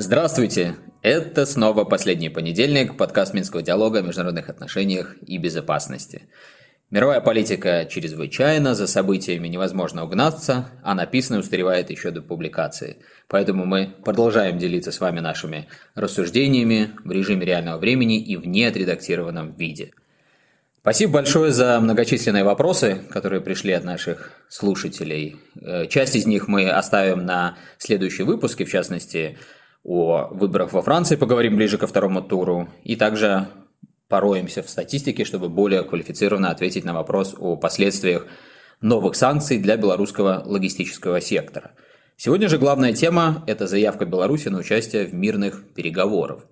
Здравствуйте! Это снова последний понедельник, подкаст Минского диалога о международных отношениях и безопасности. Мировая политика чрезвычайна, за событиями невозможно угнаться, а написанное устаревает еще до публикации. Поэтому мы продолжаем делиться с вами нашими рассуждениями в режиме реального времени и в неотредактированном виде. Спасибо большое за многочисленные вопросы, которые пришли от наших слушателей. Э, часть из них мы оставим на следующие выпуски, в частности, о выборах во Франции поговорим ближе ко второму туру, и также пороемся в статистике, чтобы более квалифицированно ответить на вопрос о последствиях новых санкций для белорусского логистического сектора. Сегодня же главная тема – это заявка Беларуси на участие в мирных переговорах.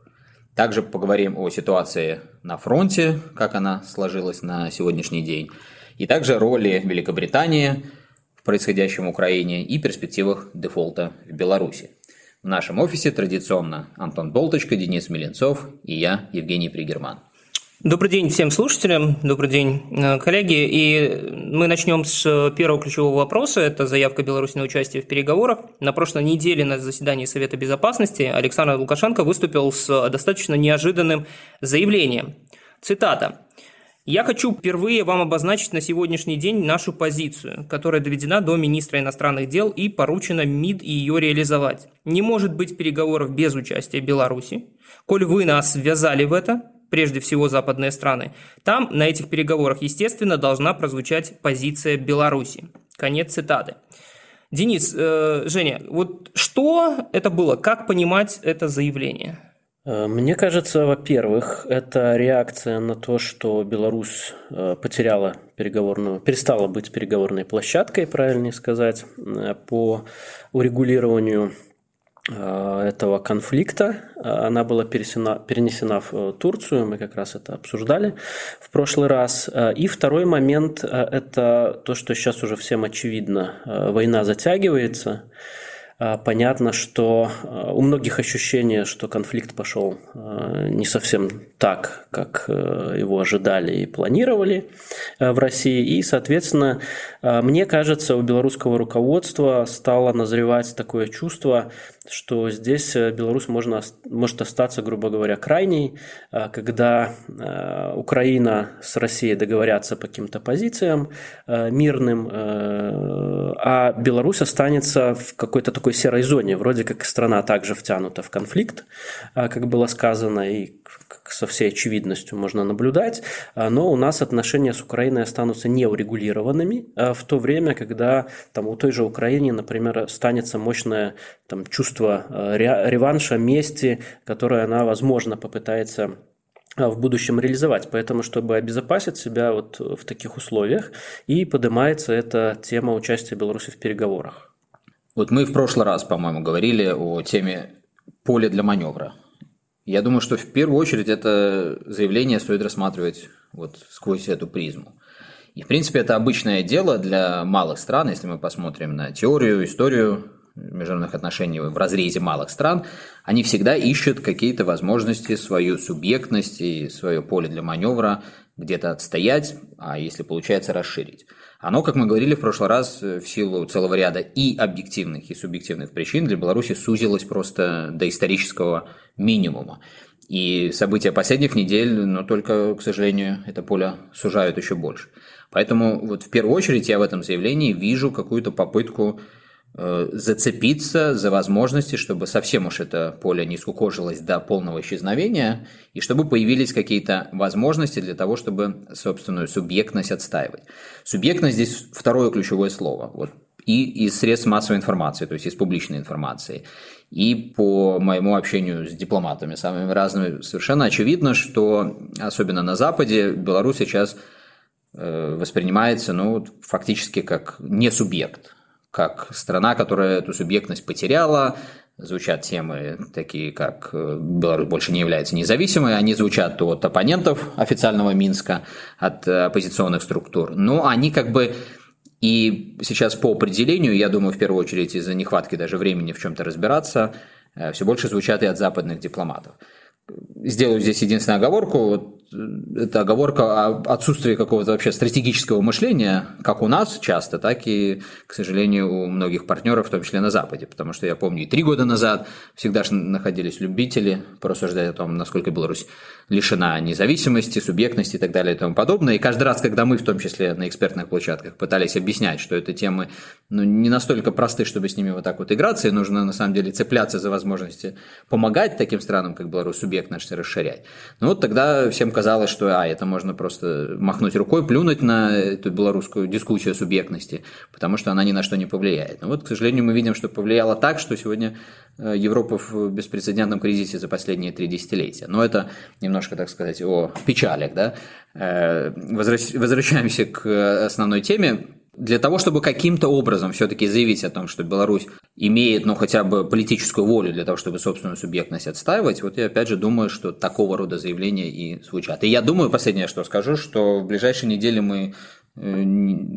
Также поговорим о ситуации на фронте, как она сложилась на сегодняшний день, и также роли Великобритании в происходящем в Украине и перспективах дефолта в Беларуси. В нашем офисе традиционно Антон Болточка, Денис Миленцов и я, Евгений Пригерман. Добрый день всем слушателям, добрый день, э, коллеги. И мы начнем с первого ключевого вопроса. Это заявка Беларуси на участие в переговорах. На прошлой неделе на заседании Совета Безопасности Александр Лукашенко выступил с достаточно неожиданным заявлением. Цитата. Я хочу впервые вам обозначить на сегодняшний день нашу позицию, которая доведена до министра иностранных дел и поручена МИД ее реализовать. Не может быть переговоров без участия Беларуси. Коль вы нас ввязали в это, прежде всего западные страны, там на этих переговорах, естественно, должна прозвучать позиция Беларуси. Конец цитаты. Денис, э, Женя, вот что это было? Как понимать это заявление? Э, мне кажется, во-первых, это реакция на то, что Беларусь э, потеряла переговорную, перестала быть переговорной площадкой, правильнее сказать, э, по урегулированию этого конфликта. Она была перенесена, перенесена в Турцию, мы как раз это обсуждали в прошлый раз. И второй момент – это то, что сейчас уже всем очевидно. Война затягивается, понятно, что а, у многих ощущение, что конфликт пошел а, не совсем так, как э, его ожидали и планировали э, в России. И, соответственно, мне кажется, у белорусского руководства стало назревать такое чувство, что здесь э, Беларусь можно, может остаться, грубо говоря, крайней, когда Украина с Россией договорятся по каким-то позициям мирным, а Беларусь останется в какой-то такой серой зоне, вроде как страна также втянута в конфликт, как было сказано, и со всей очевидностью можно наблюдать, но у нас отношения с Украиной останутся неурегулированными в то время, когда там, у той же Украины, например, станется мощное там, чувство реванша, мести, которое она, возможно, попытается в будущем реализовать. Поэтому, чтобы обезопасить себя вот в таких условиях, и поднимается эта тема участия Беларуси в переговорах. Вот мы в прошлый раз, по-моему, говорили о теме поля для маневра. Я думаю, что в первую очередь это заявление стоит рассматривать вот сквозь эту призму. И, в принципе, это обычное дело для малых стран, если мы посмотрим на теорию, историю международных отношений в разрезе малых стран, они всегда ищут какие-то возможности, свою субъектность и свое поле для маневра где-то отстоять, а если получается расширить. Оно, как мы говорили в прошлый раз, в силу целого ряда и объективных, и субъективных причин для Беларуси сузилось просто до исторического минимума. И события последних недель, но только, к сожалению, это поле сужают еще больше. Поэтому вот в первую очередь я в этом заявлении вижу какую-то попытку зацепиться за возможности, чтобы совсем уж это поле не скукожилось до полного исчезновения, и чтобы появились какие-то возможности для того, чтобы собственную субъектность отстаивать. Субъектность здесь второе ключевое слово. Вот и из средств массовой информации, то есть из публичной информации. И по моему общению с дипломатами самыми разными, совершенно очевидно, что особенно на Западе Беларусь сейчас э, воспринимается ну, фактически как не субъект как страна, которая эту субъектность потеряла, звучат темы такие, как э, Беларусь больше не является независимой, они звучат от оппонентов официального Минска, от оппозиционных структур, но они как бы и сейчас по определению, я думаю, в первую очередь из-за нехватки даже времени в чем-то разбираться, э, все больше звучат и от западных дипломатов. Сделаю здесь единственную оговорку. Вот это оговорка о отсутствии какого-то вообще стратегического мышления, как у нас часто, так и, к сожалению, у многих партнеров, в том числе на Западе. Потому что я помню, и три года назад всегда же находились любители порассуждать о том, насколько Беларусь лишена независимости, субъектности и так далее и тому подобное. И каждый раз, когда мы, в том числе на экспертных площадках, пытались объяснять, что это темы ну, не настолько просты, чтобы с ними вот так вот играться, и нужно на самом деле цепляться за возможности помогать таким странам, как Беларусь, субъектность расширять. Ну вот тогда всем казалось, что а, это можно просто махнуть рукой, плюнуть на эту белорусскую дискуссию о субъектности, потому что она ни на что не повлияет. Но вот, к сожалению, мы видим, что повлияло так, что сегодня э, Европа в беспрецедентном кризисе за последние три десятилетия. Но это немножко, так сказать, о печалях. Да? Э, возвращаемся к основной теме для того, чтобы каким-то образом все-таки заявить о том, что Беларусь имеет, ну, хотя бы политическую волю для того, чтобы собственную субъектность отстаивать, вот я опять же думаю, что такого рода заявления и звучат. И я думаю, последнее, что скажу, что в ближайшие недели мы Э,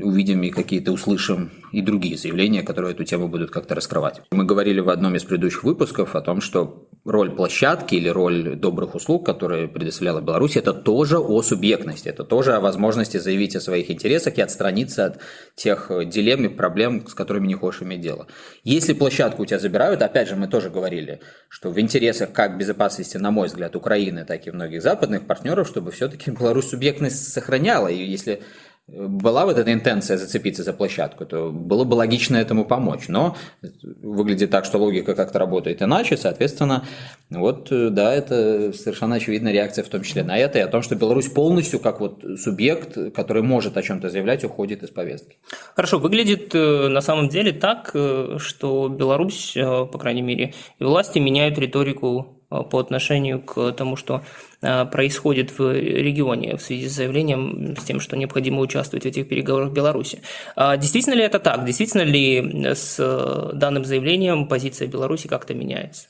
увидим и какие-то услышим и другие заявления, которые эту тему будут как-то раскрывать. Мы говорили в одном из предыдущих выпусков о том, что роль площадки или роль добрых услуг, которые предоставляла Беларусь, это тоже о субъектности, это тоже о возможности заявить о своих интересах и отстраниться от тех дилемм и проблем, с которыми не хочешь иметь дело. Если площадку у тебя забирают, опять же, мы тоже говорили, что в интересах как безопасности, на мой взгляд, Украины, так и многих западных партнеров, чтобы все-таки Беларусь субъектность сохраняла. И если была вот эта интенция зацепиться за площадку, то было бы логично этому помочь. Но выглядит так, что логика как-то работает иначе, соответственно, вот да, это совершенно очевидная реакция в том числе на это и о том, что Беларусь полностью как вот субъект, который может о чем-то заявлять, уходит из повестки. Хорошо, выглядит э, на самом деле так, э, что Беларусь, э, по крайней мере, и власти меняют риторику по отношению к тому, что Э, происходит в регионе в связи с заявлением с тем, что необходимо участвовать в этих переговорах в Беларуси. А действительно ли это так? Действительно ли с данным заявлением позиция Беларуси как-то меняется?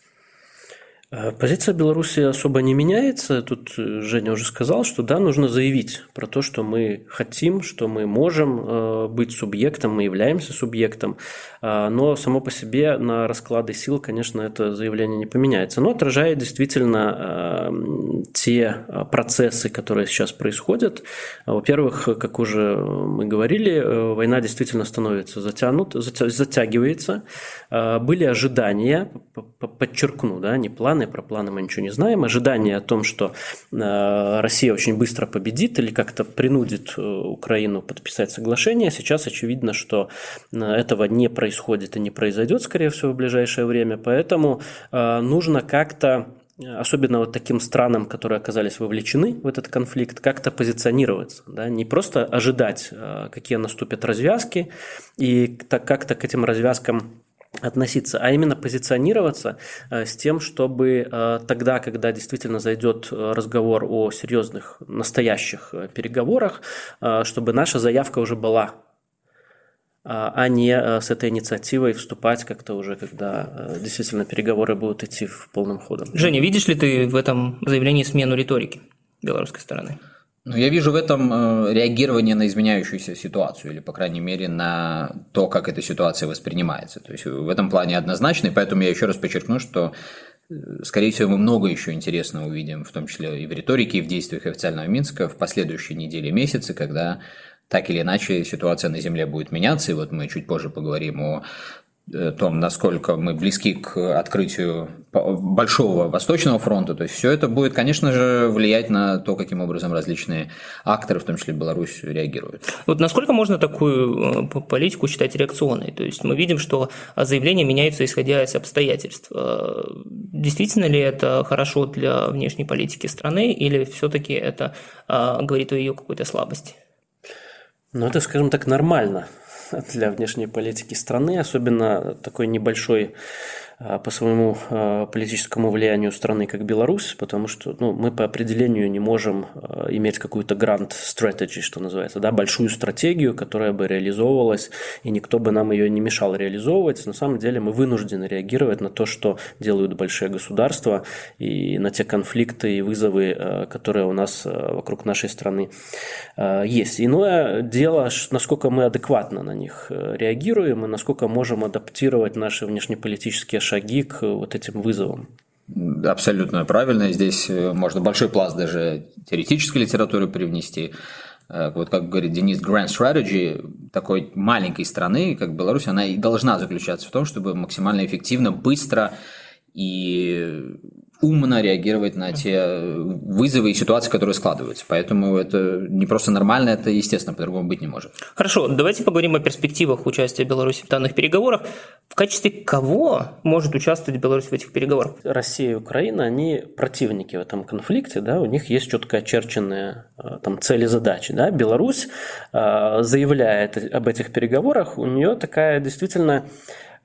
Э, позиция Беларуси особо не меняется. Тут э, Женя уже сказал, что да, нужно заявить про то, что мы хотим, что мы можем э, быть субъектом, мы являемся субъектом. Но само по себе на расклады сил, конечно, это заявление не поменяется. Но отражает действительно те процессы, которые сейчас происходят. Во-первых, как уже мы говорили, война действительно становится затянута, затягивается. Были ожидания, подчеркну, да, не планы, планы, про планы мы ничего не знаем, ожидание о том, что э, Россия очень быстро победит или как-то принудит э, Украину подписать соглашение. Сейчас очевидно, что э, этого не происходит и не произойдет, скорее всего, в ближайшее время, поэтому нужно как-то особенно вот таким странам, которые оказались вовлечены в этот конфликт, как-то позиционироваться, да, не просто ожидать, какие наступят развязки, и как-то к этим развязкам относиться, а именно позиционироваться э, с тем, чтобы э, тогда, когда действительно зайдет э, разговор о серьезных, настоящих переговорах, чтобы наша заявка уже была а не с этой инициативой вступать как-то уже, когда действительно переговоры будут идти в полном ходом. Женя, видишь ли ты в этом заявлении смену риторики белорусской стороны? Ну, я вижу в этом э, реагирование на изменяющуюся ситуацию, или, по крайней мере, на то, как эта ситуация воспринимается. То есть в этом плане однозначно, и поэтому я еще раз подчеркну, что э, Скорее всего, мы много еще интересного увидим, в том числе и в риторике, и в действиях официального Минска в последующие недели и месяцы, когда так или иначе ситуация на Земле будет меняться. И вот мы чуть позже поговорим о том, насколько мы близки к открытию большого Восточного фронта, то есть все это будет, конечно же, влиять на то, каким образом различные акторы, в том числе Беларусь, реагируют. Вот насколько можно такую э, политику считать реакционной? То есть мы видим, что заявления меняются исходя из обстоятельств. Э, действительно ли это хорошо для внешней политики страны или все-таки это говорит о ее какой-то слабости? Ну, это, скажем так, нормально для внешней политики страны, особенно такой небольшой по своему а, политическому влиянию страны, как Беларусь, потому что ну, мы по определению не можем а, иметь какую-то грант strategy, что называется, да, большую стратегию, которая бы реализовывалась, и никто бы нам ее не мешал реализовывать. На самом деле мы вынуждены реагировать на то, что делают большие государства, и на те конфликты и вызовы, которые у нас вокруг нашей страны есть. Иное дело, насколько мы адекватно на них реагируем, и насколько можем адаптировать наши внешнеполитические шаги к вот этим вызовам. абсолютно правильно. Здесь э, можно большой пласт даже теоретической литературы привнести. Э, вот как говорит Денис, grand strategy такой маленькой страны, как Беларусь, она и должна заключаться в том, чтобы максимально эффективно, быстро и умно реагировать на те вызовы и ситуации, которые складываются. Поэтому это не просто нормально, это естественно, по-другому быть не может. Хорошо, давайте поговорим о перспективах участия Беларуси в данных переговорах. В качестве кого может участвовать Беларусь в этих переговорах? Россия и Украина, они противники в этом конфликте, да, у них есть четко очерченные э, там, цели задачи. Да. Беларусь э, заявляет об этих переговорах, у нее такая действительно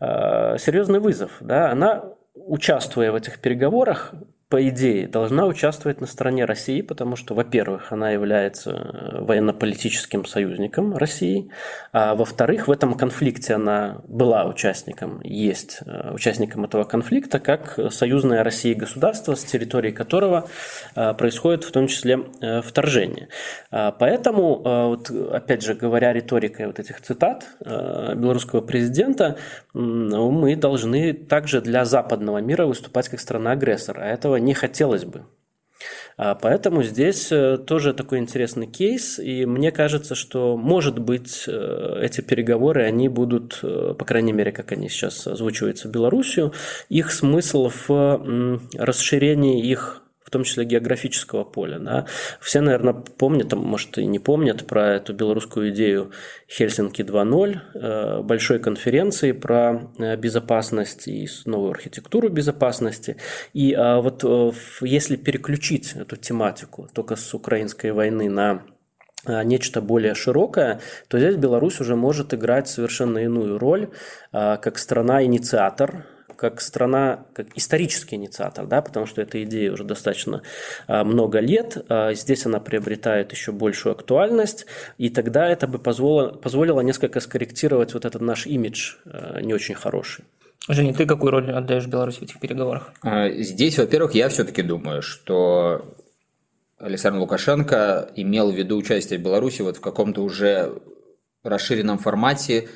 э, серьезный вызов. Да. Она участвуя в этих переговорах, по идее, должна участвовать на стороне России, потому что, во-первых, она является э, военно-политическим союзником России, а во-вторых, в этом конфликте она была участником, есть э, участником этого конфликта, как союзное России государство, с территории которого э, происходит в том числе вторжение. А поэтому, вот, опять же, говоря риторикой вот этих цитат белорусского президента, мы должны также для западного мира выступать как страна-агрессор, а этого не хотелось бы. А, поэтому здесь э, тоже такой интересный кейс, и мне кажется, что, может быть, э, эти переговоры, они будут, э, по крайней мере, как они сейчас озвучиваются Белоруссию, их смысл в расширении их в том числе географического поля. Да. Все, наверное, помнят, а может и не помнят про эту белорусскую идею Хельсинки 2.0, э, большой конференции про э, безопасность и новую архитектуру безопасности. И а, вот э, если переключить эту тематику только с украинской войны на нечто более широкое, то здесь Беларусь уже может играть совершенно иную роль, как страна-инициатор как страна, как исторический инициатор, да, потому что эта идея уже достаточно а, много лет, а, здесь она приобретает еще большую актуальность, и тогда это бы позволило, позволило несколько скорректировать вот этот наш имидж а, не очень хороший. Женя, ты какую роль отдаешь Беларуси в этих переговорах? Здесь, во-первых, я все-таки думаю, что Александр Лукашенко имел в виду участие Беларуси вот в каком-то уже расширенном формате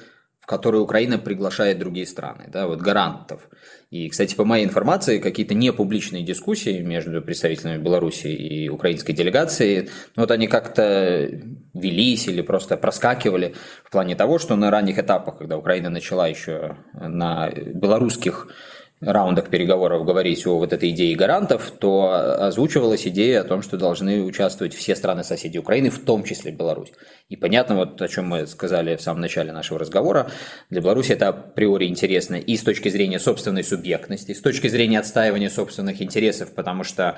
которые Украина приглашает другие страны, да, вот гарантов. И, кстати, по моей информации, какие-то непубличные дискуссии между представителями Беларуси и украинской делегацией, ну, вот они как-то велись или просто проскакивали в плане того, что на ранних этапах, когда Украина начала еще на белорусских раундах переговоров говорить о вот этой идее гарантов, то озвучивалась идея о том, что должны участвовать все страны-соседи Украины, в том числе Беларусь. И понятно, вот о чем мы сказали в самом начале нашего разговора, для Беларуси это априори интересно и с точки зрения собственной субъектности, с точки зрения отстаивания собственных интересов, потому что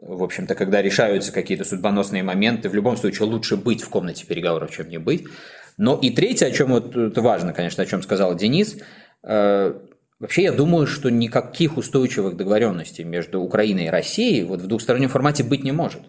в общем-то, когда решаются какие-то судьбоносные моменты, в любом случае лучше быть в комнате переговоров, чем не быть. Но и третье, о чем вот это важно, конечно, о чем сказал Денис, э, Вообще, я думаю, что никаких устойчивых договоренностей между Украиной и Россией вот в двухстороннем формате быть не может.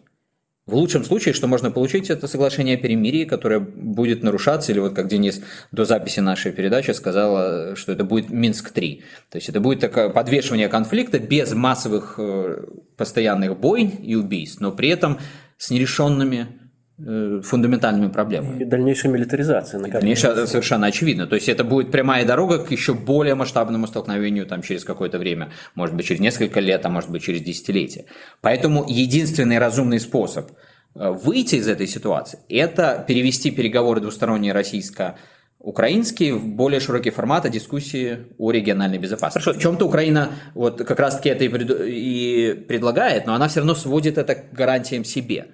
В лучшем случае, что можно получить, это соглашение о перемирии, которое будет нарушаться, или вот как Денис до записи нашей передачи сказал, что это будет Минск-3. То есть это будет такое подвешивание конфликта без массовых э, постоянных бойн и убийств, но при этом с нерешенными Э, фундаментальными проблемами. И дальнейшая милитаризация. И дальнейшая совершенно очевидно. То есть это будет прямая дорога к еще более масштабному столкновению там, через какое-то время, может быть через несколько лет, а может быть через десятилетия. Поэтому единственный разумный способ э, выйти из этой ситуации – это перевести переговоры двусторонние российско украинские в более широкий формат о дискуссии о региональной безопасности. Хорошо. В чем-то Украина вот как раз-таки это и, пред... и предлагает, но она все равно сводит это к гарантиям себе.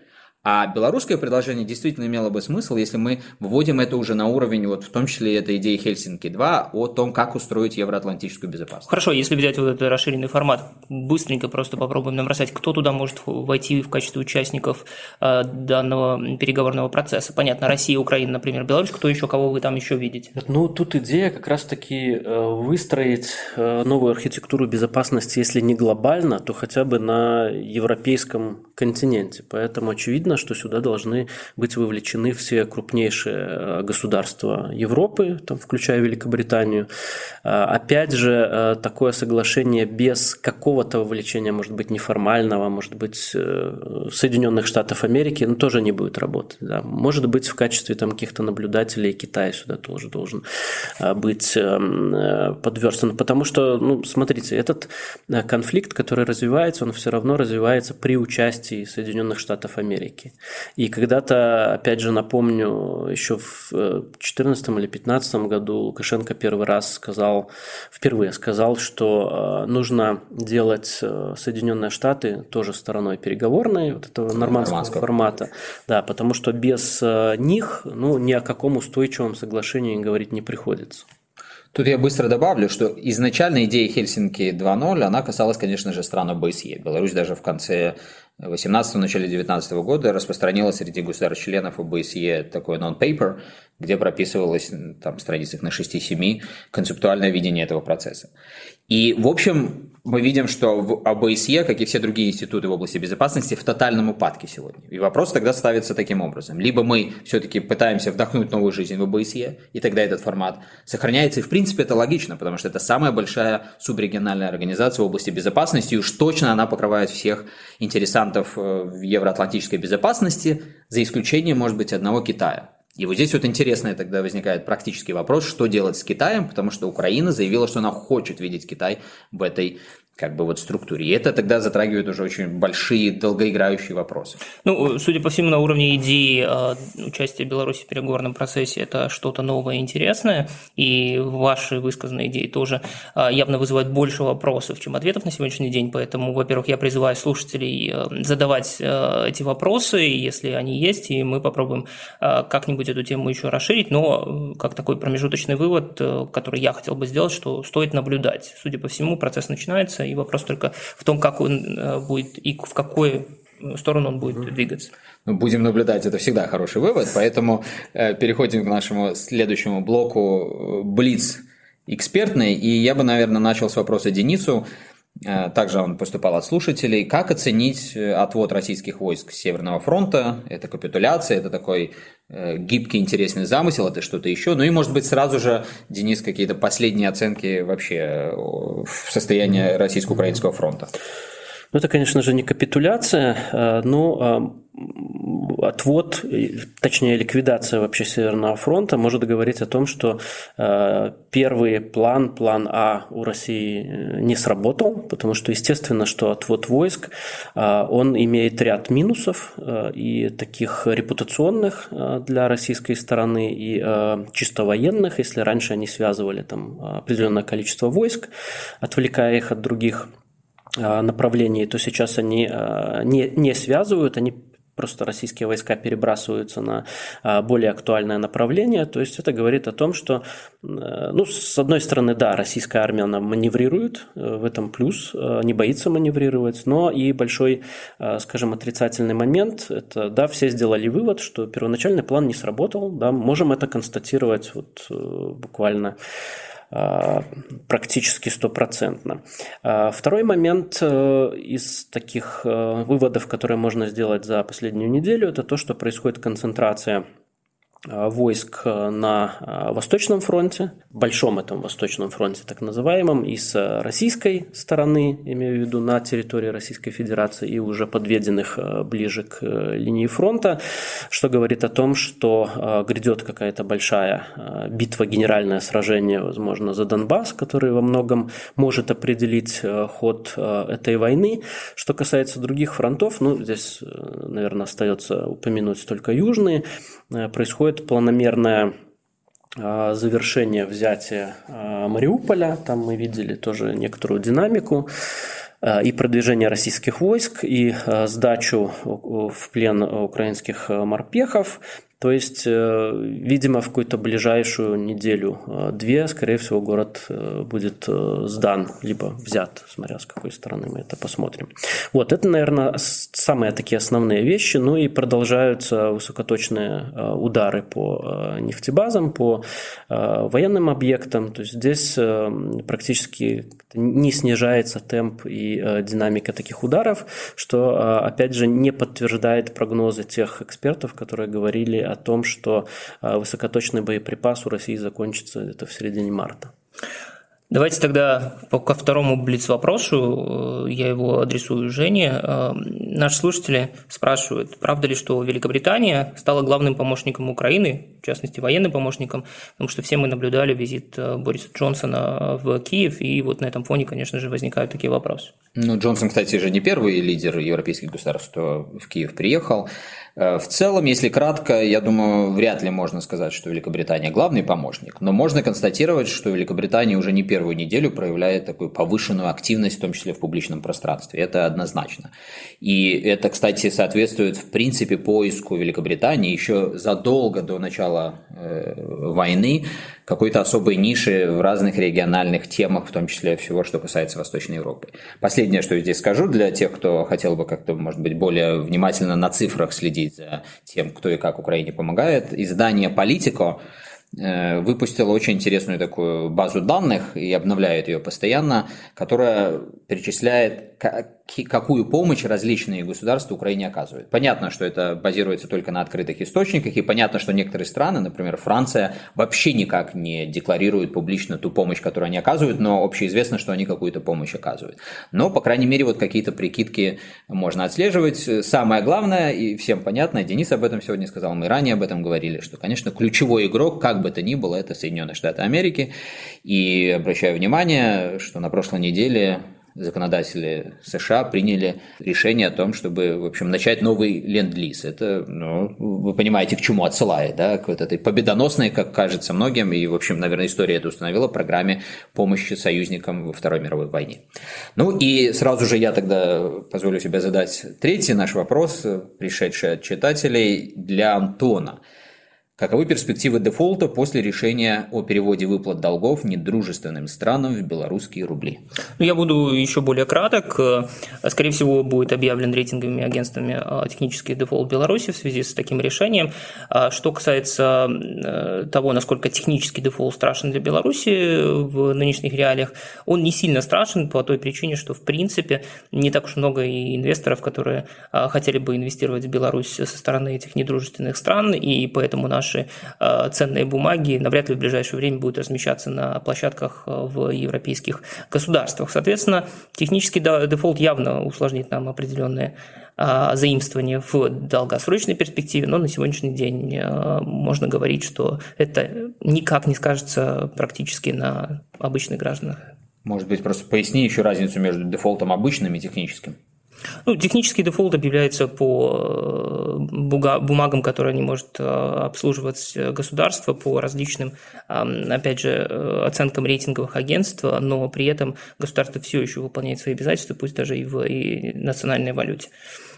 А белорусское предложение действительно имело бы смысл, если мы вводим это уже на уровень, вот в том числе этой идеи Хельсинки-2, о том, как устроить евроатлантическую безопасность. Хорошо, если взять вот этот расширенный формат, быстренько просто попробуем набросать, кто туда может войти в качестве участников э, данного переговорного процесса. Понятно, Россия, Украина, например, Беларусь, кто еще, кого вы там еще видите? Ну, тут идея как раз-таки э, выстроить э, новую архитектуру безопасности, если не глобально, то хотя бы на европейском континенте. Поэтому очевидно, очевидно, что сюда должны быть вовлечены все крупнейшие государства Европы, там, включая Великобританию. Опять же, такое соглашение без какого-то вовлечения, может быть, неформального, может быть, Соединенных Штатов Америки, ну, тоже не будет работать. Да. Может быть, в качестве там каких-то наблюдателей Китай сюда тоже должен быть подверстан. Потому что, ну, смотрите, этот конфликт, который развивается, он все равно развивается при участии Соединенных Штатов Америки. И когда-то, опять же, напомню, еще в 2014 или 2015 году Лукашенко первый раз сказал, впервые сказал, что нужно делать Соединенные Штаты тоже стороной переговорной вот этого нормандского, нормандского формата. Да, потому что без них ну, ни о каком устойчивом соглашении говорить не приходится. Тут я быстро добавлю, что изначально идея Хельсинки 2.0, она касалась, конечно же, стран ОБСЕ. Беларусь даже в конце 18 начале 19 года распространила среди государств-членов ОБСЕ такой non-paper, где прописывалось там страницах на 6-7 концептуальное видение этого процесса. И, в общем, мы видим, что в ОБСЕ, как и все другие институты в области безопасности, в тотальном упадке сегодня. И вопрос тогда ставится таким образом. Либо мы все-таки пытаемся вдохнуть новую жизнь в ОБСЕ, и тогда этот формат сохраняется. И, в принципе, это логично, потому что это самая большая субрегиональная организация в области безопасности, и уж точно она покрывает всех интересантов э, в евроатлантической безопасности, за исключением, может быть, одного Китая. И вот здесь вот интересный тогда возникает практический вопрос, что делать с Китаем, потому что Украина заявила, что она хочет видеть Китай в этой как бы вот структуре. И это тогда затрагивает уже очень большие, долгоиграющие вопросы. Ну, судя по всему, на уровне идеи э, участия Беларуси в переговорном процессе это что-то новое и интересное, и ваши высказанные идеи тоже э, явно вызывают больше вопросов, чем ответов на сегодняшний день, поэтому, во-первых, я призываю слушателей э, задавать эти вопросы, если они есть, и мы попробуем как-нибудь эту тему еще расширить, но как такой промежуточный вывод, который я хотел бы сделать, что стоит наблюдать. Судя по всему, процесс начинается, и вопрос только в том, как он э, будет и в какую сторону он будет двигаться. Ну, будем наблюдать, это всегда хороший вывод, поэтому э, переходим к нашему следующему блоку э, Блиц экспертный, и я бы, наверное, начал с вопроса Денису. Э, также он поступал от слушателей. Как оценить э, отвод российских войск с Северного фронта? Это капитуляция, это такой э, гибкий, интересный замысел, это что-то еще. Ну и, может быть, сразу же, Денис, какие-то последние оценки вообще в состоянии российско-украинского фронта. Ну, это, конечно же, не капитуляция, но отвод, точнее ликвидация вообще Северного фронта может говорить о том, что э, первый план, план А у России э, не сработал, потому что естественно, что отвод войск, он имеет ряд минусов и таких репутационных для российской стороны и чисто военных, если раньше они связывали там определенное количество войск, отвлекая их от других направлений, то сейчас они не, не связывают, они просто российские войска перебрасываются на а, более актуальное направление. То есть это говорит о том, что, э, ну, с одной стороны, да, российская армия, она маневрирует, э, в этом плюс, э, не боится маневрировать, но и большой, скажем, отрицательный момент, это, да, все сделали вывод, что первоначальный план не сработал, да, можем это констатировать вот буквально а, практически стопроцентно. А, второй момент э, из таких э, выводов, которые можно сделать за последнюю неделю, это то, что происходит концентрация войск э, на э, Восточном фронте, большом этом Восточном фронте, так называемом, и с российской стороны, имею в виду на территории Российской Федерации и уже подведенных ближе к линии фронта, что говорит о том, что грядет какая-то большая битва, генеральное сражение, возможно, за Донбасс, который во многом может определить ход этой войны. Что касается других фронтов, ну, здесь, наверное, остается упомянуть только южные, происходит происходит планомерное а, завершение взятия а, Мариуполя. Там мы видели тоже некоторую динамику а, и продвижение российских войск, и сдачу в плен украинских морпехов. То есть, видимо, в какую-то ближайшую неделю-две, скорее всего, город будет сдан, либо взят, смотря с какой стороны мы это посмотрим. Вот, это, наверное, самые такие основные вещи. Ну и продолжаются высокоточные удары по нефтебазам, по военным объектам. То есть здесь практически не снижается темп и э, динамика таких ударов, что, э, опять же, не подтверждает прогнозы тех экспертов, которые говорили о том, что э, высокоточный боеприпас у России закончится где-то в середине марта. Давайте тогда ко второму блиц-вопросу, я его адресую Жене. Наши слушатели спрашивают, правда ли, что Великобритания стала главным помощником Украины в частности, военным помощником, потому что все мы наблюдали визит э, Бориса Джонсона в Киев, и вот на этом фоне, конечно же, возникают такие вопросы. Ну, Джонсон, кстати, же не первый лидер европейских государств, кто в Киев приехал. Э, в целом, если кратко, я думаю, вряд ли можно сказать, что Великобритания главный помощник, но можно констатировать, что Великобритания уже не первую неделю проявляет такую повышенную активность, в том числе в публичном пространстве. Это однозначно. И это, кстати, соответствует, в принципе, поиску Великобритании еще задолго до начала начала э, войны какой-то особой ниши в разных региональных темах, в том числе всего, что касается Восточной Европы. Последнее, что я здесь скажу для тех, кто хотел бы как-то, может быть, более внимательно на цифрах следить за тем, кто и как Украине помогает, издание «Политико» э, выпустила очень интересную такую базу данных и обновляет ее постоянно, которая перечисляет какую помощь различные государства Украине оказывают. Понятно, что это базируется только на открытых источниках, и понятно, что некоторые страны, например, Франция, вообще никак не декларируют публично ту помощь, которую они оказывают, но общеизвестно, что они какую-то помощь оказывают. Но, по крайней мере, вот какие-то прикидки можно отслеживать. Самое главное, и всем понятно, Денис об этом сегодня сказал, мы ранее об этом говорили, что, конечно, ключевой игрок, как бы то ни было, это Соединенные Штаты Америки. И обращаю внимание, что на прошлой неделе законодатели США приняли решение о том, чтобы, в общем, начать новый ленд-лиз. Это, ну, вы понимаете, к чему отсылает, да, к вот этой победоносной, как кажется многим, и, в общем, наверное, история это установила, программе помощи союзникам во Второй мировой войне. Ну и сразу же я тогда позволю себе задать третий наш вопрос, пришедший от читателей для Антона – Каковы перспективы дефолта после решения о переводе выплат долгов недружественным странам в белорусские рубли? Ну, я буду еще более краток. Скорее всего, будет объявлен рейтинговыми агентствами а, технический дефолт Беларуси в связи с таким решением. А что касается э, того, насколько технический дефолт страшен для Беларуси в нынешних реалиях, он не сильно страшен по той причине, что, в принципе, не так уж много инвесторов, которые хотели бы инвестировать в Беларусь со стороны этих недружественных стран, и поэтому наш наши э, ценные бумаги навряд ли в ближайшее время будут размещаться на площадках э, в европейских государствах. Соответственно, технический дефолт явно усложнит нам определенные э, заимствования в долгосрочной перспективе, но на сегодняшний день можно говорить, что это никак не скажется практически на обычных гражданах. Может быть, просто поясни еще разницу между дефолтом обычным и техническим. Ну, технический дефолт объявляется по э, бумагам, которые не может э, обслуживать государство, по различным, опять же, э, оценкам рейтинговых агентств, но при этом государство все еще выполняет свои обязательства, пусть даже и в и национальной валюте.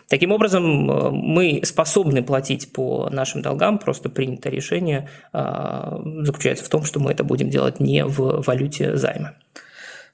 Таким образом, мы способны платить по нашим долгам, просто принято решение заключается в том, что мы это будем делать не в валюте займа.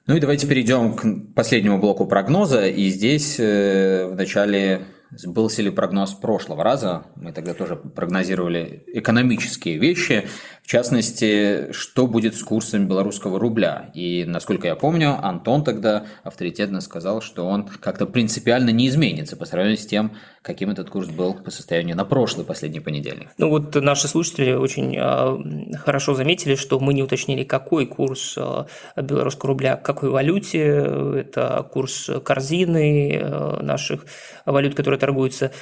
Ну и давайте перейдем к последнему блоку прогноза. И здесь э, в начале сбылся ли прогноз прошлого раза. Мы тогда тоже прогнозировали экономические вещи. В частности, что будет с курсом белорусского рубля. И, насколько я помню, Антон тогда авторитетно сказал, что он как-то принципиально не изменится по сравнению с тем, каким этот курс был по состоянию на прошлый последний понедельник. Ну вот наши слушатели очень э, хорошо заметили, что мы не уточнили, какой курс э, белорусского рубля, к какой валюте. Это курс корзины э, наших валют, которые торгуются.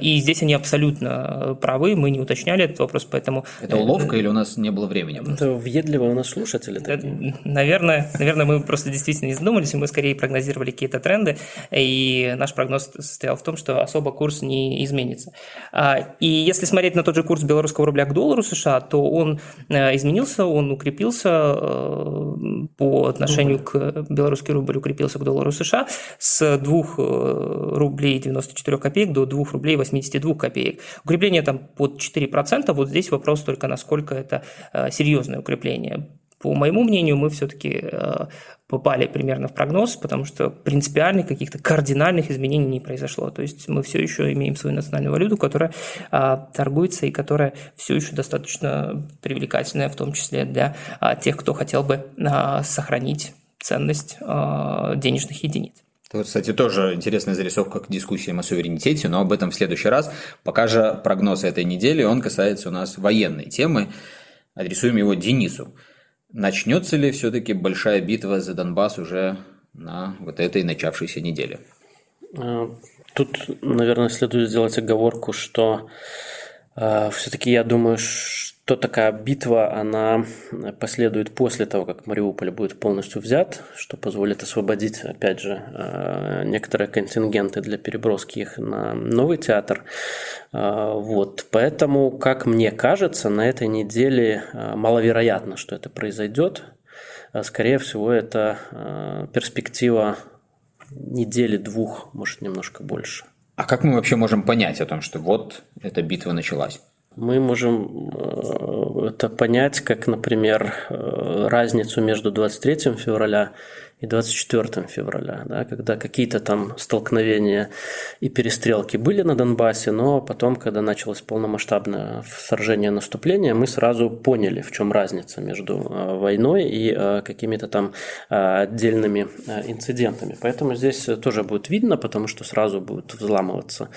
И здесь они абсолютно правы, мы не уточняли этот вопрос, поэтому... Это уловка или у нас нас не было времени. Это въедливые у нас слушатели такие. Наверное, наверное, мы просто действительно не задумались, мы скорее прогнозировали какие-то тренды, и наш прогноз состоял в том, что особо курс не изменится. А, и если смотреть на тот же курс белорусского рубля к доллару США, то он э, изменился, он укрепился э, по отношению к белорусский рубль укрепился к доллару США с 2 э, рублей 94 копеек до 2 рублей 82 копеек. Укрепление там под 4%, вот здесь вопрос только, насколько это серьезное укрепление. По моему мнению, мы все-таки э, попали примерно в прогноз, потому что принципиальных каких-то кардинальных изменений не произошло. То есть мы все еще имеем свою национальную валюту, которая а, торгуется и которая все еще достаточно привлекательная, в том числе для тех, кто хотел бы сохранить ценность денежных единиц. Вот, кстати, тоже интересная зарисовка к дискуссиям о суверенитете, но об этом в следующий раз. Пока же прогноз этой недели, он касается у нас военной темы. Адресуем его Денису. Начнется ли все-таки большая битва за Донбасс уже на вот этой начавшейся неделе? А, тут, наверное, следует сделать оговорку, что э, все-таки я думаю, что такая битва, она последует после того, как Мариуполь будет полностью взят, что позволит освободить, опять же, э, некоторые контингенты для переброски их на новый театр. Э, вот. Поэтому, как мне кажется, на этой неделе э, маловероятно, что это произойдет. Скорее всего, это перспектива недели двух, может, немножко больше. А как мы вообще можем понять о том, что вот эта битва началась? Мы можем э, это понять, как, например, э, разницу между 23 февраля и 24 февраля, да, когда какие-то там столкновения и перестрелки были на Донбассе, но потом, когда началось полномасштабное вторжение наступление, мы сразу поняли, в чем разница между э, войной и э, какими-то там э, отдельными инцидентами. Поэтому здесь тоже будет видно, потому что сразу будет взламываться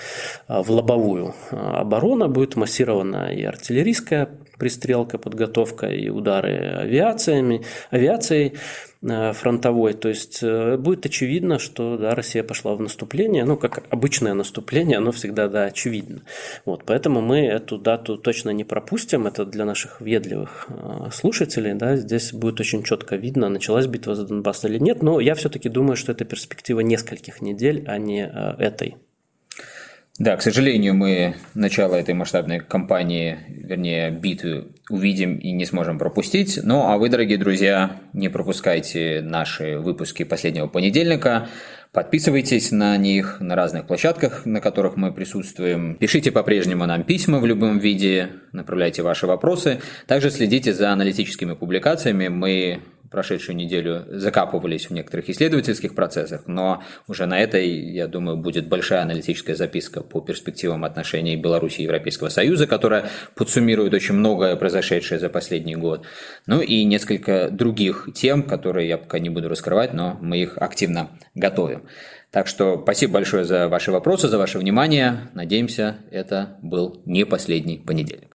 в лобовую оборона, будет массированная и артиллерийская пристрелка, подготовка и удары авиациями, авиацией э, фронтовой. То есть э, будет очевидно, что да, Россия пошла в наступление. Ну, как обычное наступление, оно всегда да, очевидно. Вот, поэтому мы эту дату точно не пропустим. Это для наших ведливых э, слушателей. Да, здесь будет очень четко видно, началась битва за Донбасс или нет. Но я все-таки думаю, что это перспектива нескольких недель, а не этой. Да, к сожалению, мы начало этой масштабной кампании, вернее, битвы увидим и не сможем пропустить. Ну, а вы, дорогие друзья, не пропускайте наши выпуски последнего понедельника. Подписывайтесь на них на разных площадках, на которых мы присутствуем. Пишите по-прежнему нам письма в любом виде, направляйте ваши вопросы. Также следите за аналитическими публикациями. Мы прошедшую неделю закапывались в некоторых исследовательских процессах, но уже на этой, я думаю, будет большая аналитическая записка по перспективам отношений Беларуси и Европейского Союза, которая подсуммирует очень многое произошедшее за последний год. Ну и несколько других тем, которые я пока не буду раскрывать, но мы их активно готовим. Так что спасибо большое за ваши вопросы, за ваше внимание. Надеемся, это был не последний понедельник.